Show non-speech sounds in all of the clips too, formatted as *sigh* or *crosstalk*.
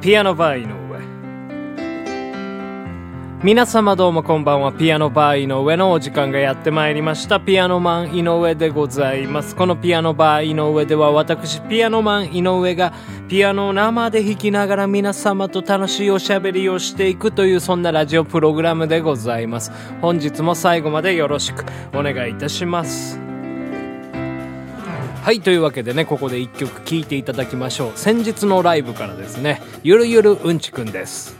ピアノバー井上。皆様どうもこんばんは。ピアノバー井上のお時間がやってまいりました。ピアノマン井上でございます。このピアノバー井上では私ピアノマン井上がピアノを生で弾きながら皆様と楽しいおしゃべりをしていくというそんなラジオプログラムでございます。本日も最後までよろしくお願いいたします。はいというわけでねここで1曲聴いていただきましょう。先日のライブからですねゆるゆるうんちくんです。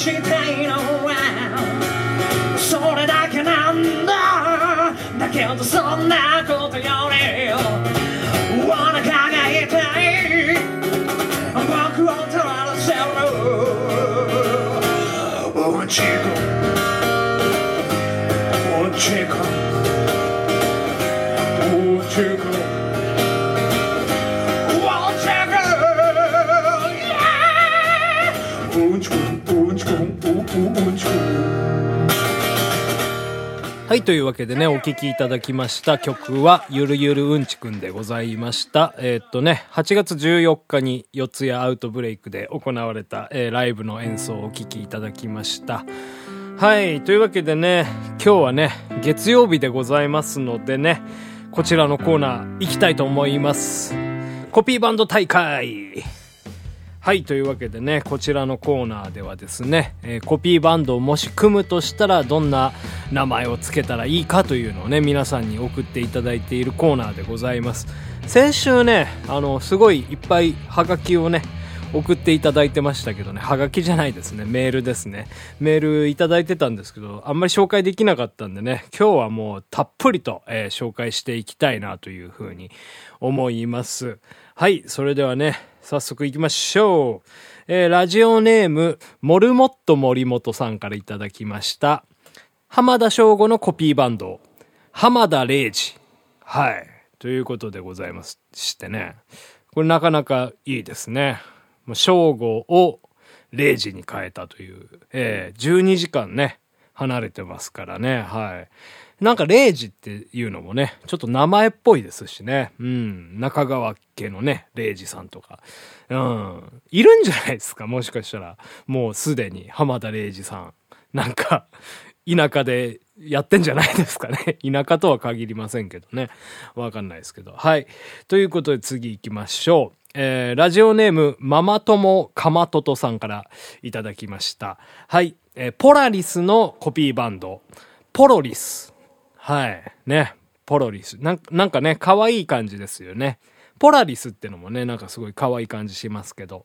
していのは。それだけなんだ。だけどそんなことよというわけでね、お聴きいただきました曲は、ゆるゆるうんちくんでございました。えーっとね、8月14日に四谷アウトブレイクで行われた、えーライブの演奏をお聴きいただきました。はい、というわけでね、今日はね、月曜日でございますのでね、こちらのコーナー行きたいと思います。コピーバンド大会はい、というわけでね、こちらのコーナーではですね、えーコピーバンドをもし組むとしたらどんな名前を付けたらいいかというのをね、皆さんに送っていただいているコーナーでございます。先週ね、あの、すごいいっぱいハガキをね、送っていただいてましたけどね、ハガキじゃないですね、メールですね。メールいただいてたんですけど、あんまり紹介できなかったんでね、今日はもうたっぷりと、えー紹介していきたいなというふうに思います。はい、それではね、早速行きましょう。えーラジオネーム、モルモット森本さんからいただきました。浜田省吾のコピーバンド、浜田礼二。はい。ということでございます。してね。これなかなかいいですね。もう正吾を0時に変えたという、えー12時間ね、離れてますからね。はい。なんか0時っていうのもね、ちょっと名前っぽいですしね。うん。中川家のね、0時さんとか。うん。いるんじゃないですか、もしかしたら。もうすでに浜田礼二さん。なんか、田舎でやってんじゃないですかね。*laughs* 田舎とは限りませんけどね。わかんないですけど。はい。ということで次行きましょう。えー、ラジオネーム、ママ友かまととさんからいただきました。はい。えーポラリスのコピーバンド、ポロリス。はい。ね。ポロリス。なんなんかね、可愛い感じですよね。ポラリスってのもね、なんかすごい可愛い感じしますけど、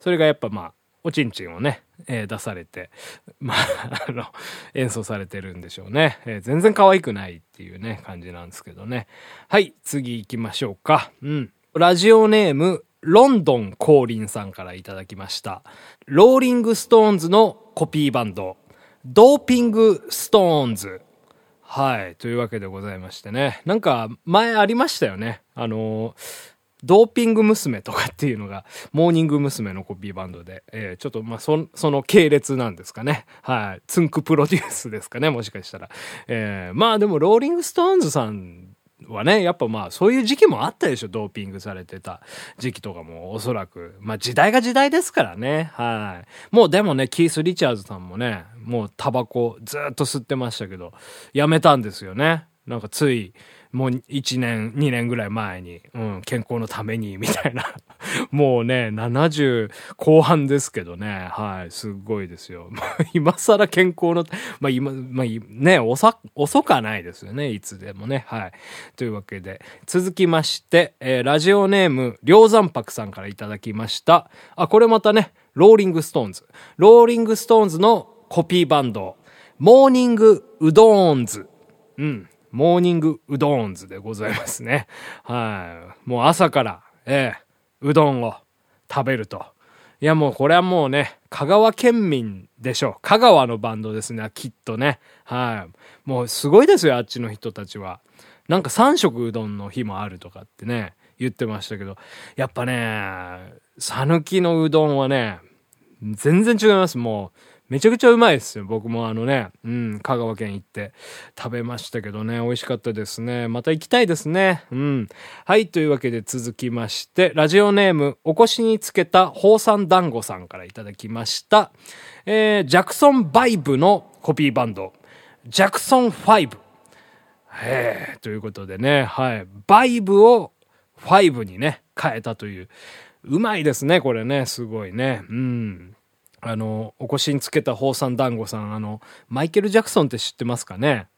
それがやっぱまあ、おちんちんをね、えー出されて、まあ、あの、演奏されてるんでしょうね。えー全然可愛くないっていうね、感じなんですけどね。はい、次行きましょうか。うん。ラジオネーム、ロンドン降臨さんからいただきました。ローリングストーンズのコピーバンド、ドーピングストーンズ。はい。というわけでございましてね。なんか、前ありましたよね。あのドーピング娘。とかっていうのが、モーニング娘。のコピーバンドで、えーちょっと、まあ、そ、その系列なんですかね。はい。ツンクプロデュースですかね、もしかしたら。えーまあでも、ローリングストーンズさんはね、やっぱまあ、そういう時期もあったでしょ、ドーピングされてた時期とかも、おそらく。まあ、時代が時代ですからね。はい。もうでもね、キース・リチャーズさんもね、もうタバコずっと吸ってましたけど、やめたんですよね。なんかつい、もう1年、2年ぐらい前に、うん、健康のために、*laughs* みたいな。もうね、70後半ですけどね、はい、すごいですよ。ま *laughs* あ今更健康の、まあ今、まあね、遅、遅かないですよね、いつでもね、はい。というわけで、続きまして、えーラジオネーム、梁山泊さんからいただきました。あ、これまたね、ローリングストーンズ。ローリングストーンズのコピーバンド、モーニングうどーんず。うん。モーニングうどんずでございますね。はい。もう朝から、ええうどんを食べると。いやもうこれはもうね、香川県民でしょう。香川のバンドですね、きっとね。はい。もうすごいですよ、あっちの人たちは。なんか3食うどんの日もあるとかってね、言ってましたけど、やっぱね、讃岐のうどんはね、全然違います。もう、めちゃくちゃうまいですよ。僕もあのね、うん、香川県行って食べましたけどね、美味しかったですね。また行きたいですね。うん。はい、というわけで続きまして、ラジオネーム、お越しにつけた宝山団子さんからいただきました。えー、ジャクソンバイブのコピーバンド、ジャクソン5。へえ、ということでね、はい。バイブを5にね、変えたという。うまいですね、これね。すごいね。うん。あの、お腰につけた宝山団子さん、あの、マイケル・ジャクソンって知ってますかね？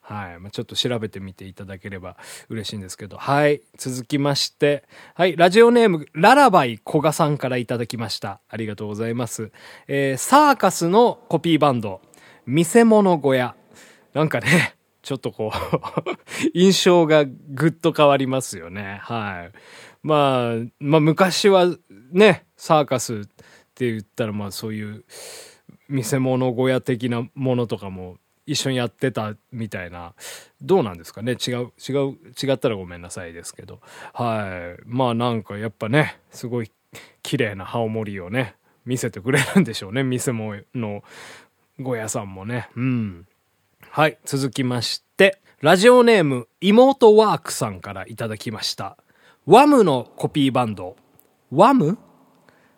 はい。まあ、ちょっと調べてみていただければ嬉しいんですけど。はい。続きまして。はい。ラジオネーム、ララバイ小賀さんからいただきました。ありがとうございます。えー、サーカスのコピーバンド、見せ物小屋。なんかね、ちょっとこう、*laughs* 印象がぐっと変わりますよね。はい。まあ、まあ昔はね、サーカスって言ったらまあそういう見せ物小屋的なものとかも一緒にやってたみたいな、どうなんですかね？違う、違う、違ったらごめんなさいですけど。はい。まあなんかやっぱね、すごい綺麗な羽織をね、見せてくれるんでしょうね。見せ物の小屋さんもね。うん。はい、続きまして、ラジオネーム、妹ワークさんからいただきました。ワムのコピーバンド。ワム？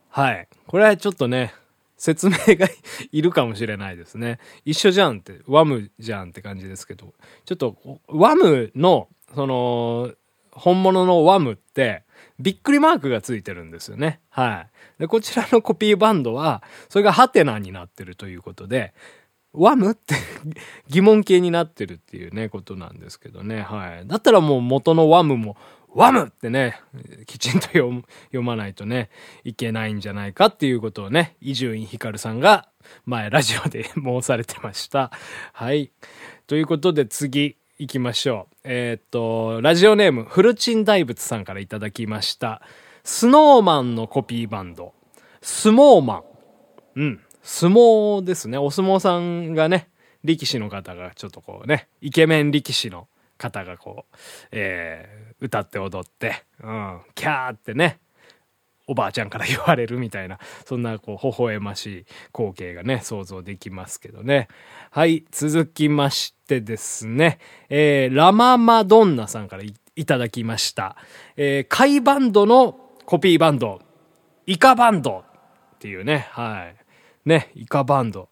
はい。これはちょっとね、説明がいるかもしれないですね。一緒じゃんって、ワムじゃんって感じですけど、ちょっと、ワムの、その、本物のワムって、びっくりマークがついてるんですよね。はい。で、こちらのコピーバンドは、それがハテナになってるということで、ワムって *laughs* 疑問形になってるっていうね、ことなんですけどね。はい。だったらもう元のワムも、ワムってね、きちんと読まないとね、いけないんじゃないかっていうことをね、伊集院光さんが前ラジオで申されてました。はい。ということで次行きましょう。えーっと、ラジオネーム、フルチン大仏さんからいただきました。スノーマンのコピーバンド、スモーマン。うん。相撲ですね。お相撲さんがね、力士の方がちょっとこうね、イケメン力士の方がこう、えー歌って踊って、うん、キャーってね、おばあちゃんから言われるみたいな、そんなこう、微笑ましい光景がね、想像できますけどね。はい、続きましてですね、えーラママドンナさんからいいただきました。えー、カイバンドのコピーバンド、イカバンドっていうね、はい。ね、イカバンド。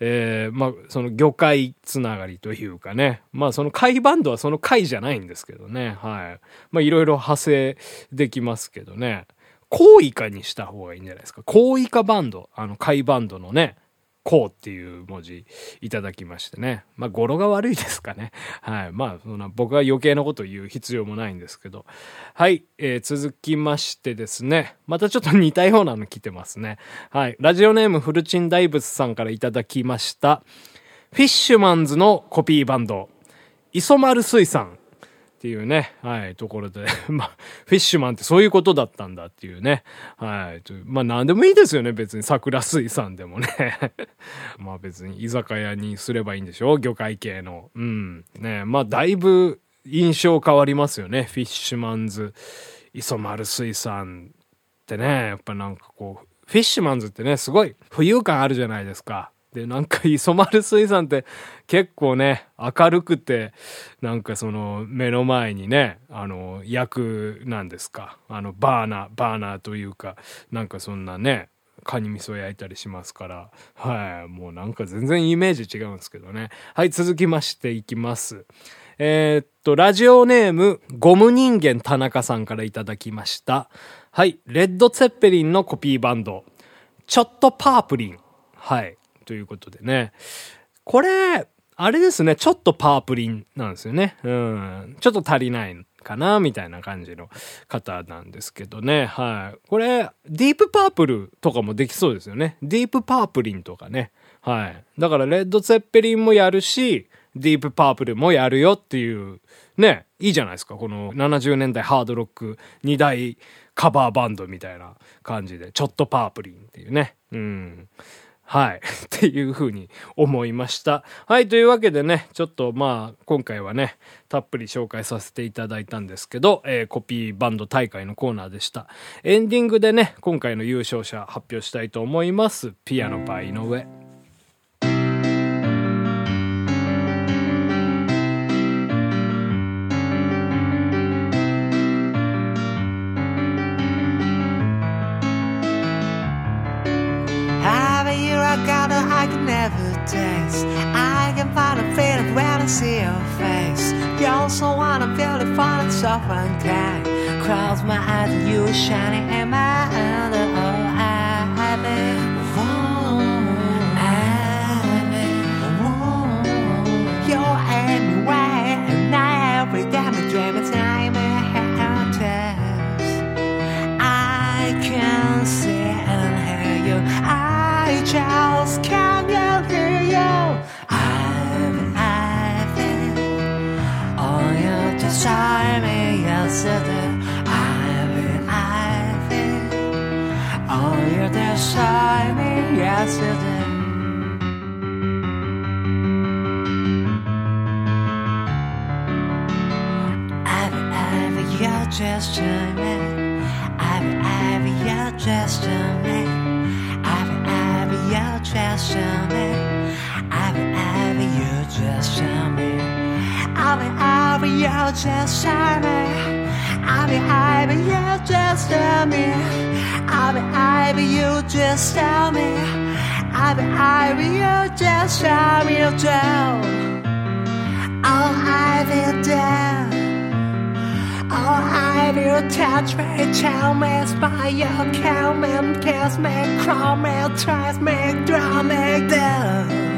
えーまあ、その魚介つながりというかね。まあ、その貝バンドはその貝じゃないんですけどね。はい。まあ、いろいろ派生できますけどね。コウイカにした方がいいんじゃないですか。コウイカバンド。あの、貝バンドのね、こうっていう文字いただきましてね。まあ、語呂が悪いですかね。*laughs* はい。まあ、そんな僕は余計なこと言う必要もないんですけど。はい。えー続きましてですね。またちょっと似たようなの来てますね。はい。ラジオネームフルチン大仏さんからいただきました。フィッシュマンズのコピーバンド、磯丸水産っていうね、はい、ところで、*laughs* まあ、フィッシュマンってそういうことだったんだっていうね。はい。とまあ、なんでもいいですよね、別に桜水産でもね。*laughs* まあ別に居酒屋にすればいいんでしょ？魚介系の。うん。ねまあだいぶ印象変わりますよね。フィッシュマンズ、磯丸水産ってね、やっぱなんかこう、フィッシュマンズってね、すごい浮遊感あるじゃないですか。で、なんか磯丸水産って結構ね、明るくて、なんかその目の前にね、あの、役なんですか。あの、バーナー、バーナーというか、なんかそんなね、カニ味噌焼いたりしますから、はい、もうなんか全然イメージ違うんですけどね。はい、続きましていきます。えーっと、ラジオネーム、ゴム人間田中さんからいただきました。はい、レッド・ツェッペリンのコピーバンド、ちょっとパープリン。はい、ということでね。これ、あれですね、ちょっとパープリンなんですよね。うん。ちょっと足りないかな、みたいな感じの方なんですけどね。はい。これ、ディープパープルとかもできそうですよね。ディープパープリンとかね。はい。だから、レッド・ツェッペリンもやるし、ディープ・パープルもやるよっていう、ね、いいじゃないですか。この70年代ハードロック2大カバーバンドみたいな感じで、ちょっとパープリンっていうね。うん。はい。*laughs* っていう風に思いました。はい。というわけでね、ちょっとまあ、今回はね、たっぷり紹介させていただいたんですけど、えーコピーバンド大会のコーナーでした。エンディングでね、今回の優勝者発表したいと思います。ピアノパイ井上。I got a I can never taste. I can find a feeling when I see your face. You're so one I'm beautiful and so unkind Close my eyes and you are shining in my under oh I've been You're anywhere and every time I dream it's time accident. Ivy, Ivy, you're just charming. Ivy, Ivy, you're just charming. Ivy, Ivy, you're just charming. Ivy, Ivy, you're just charming. Ivy, Ivy, you're just charming. Ivy, Ivy, you're just charming. Ivy, Ivy, just tell me. I'm I will just I will tell. Oh, I will tell. Oh, I will touch me, tell me, spy, kill me, kiss me, crawl me, trust me, draw me down.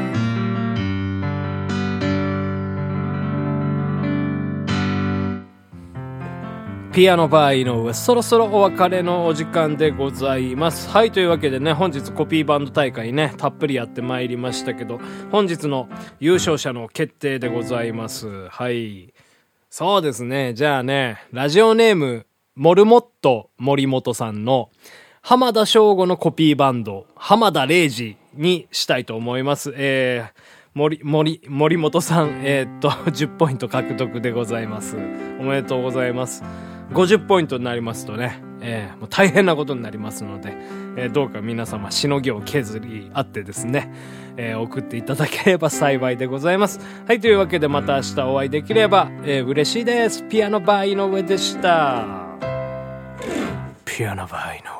ピアノバー井上、そろそろお別れのお時間でございます。はい、というわけでね、本日コピーバンド大会ね、たっぷりやってまいりましたけど、本日の優勝者の決定でございます。はい。そうですね、じゃあね、ラジオネーム、モルモット森本さんの、浜田省吾のコピーバンド、浜田礼二にしたいと思います。えー、森、森、森本さん、えーっと、*laughs* 10ポイント獲得でございます。おめでとうございます。50ポイントになりますとね、えーもう大変なことになりますので、えーどうか皆様しのぎを削り合ってですね、えー送っていただければ幸いでございます。はい、というわけでまた明日お会いできれば、えー嬉しいです。ピアノバー井上でした。ピアノバー井上。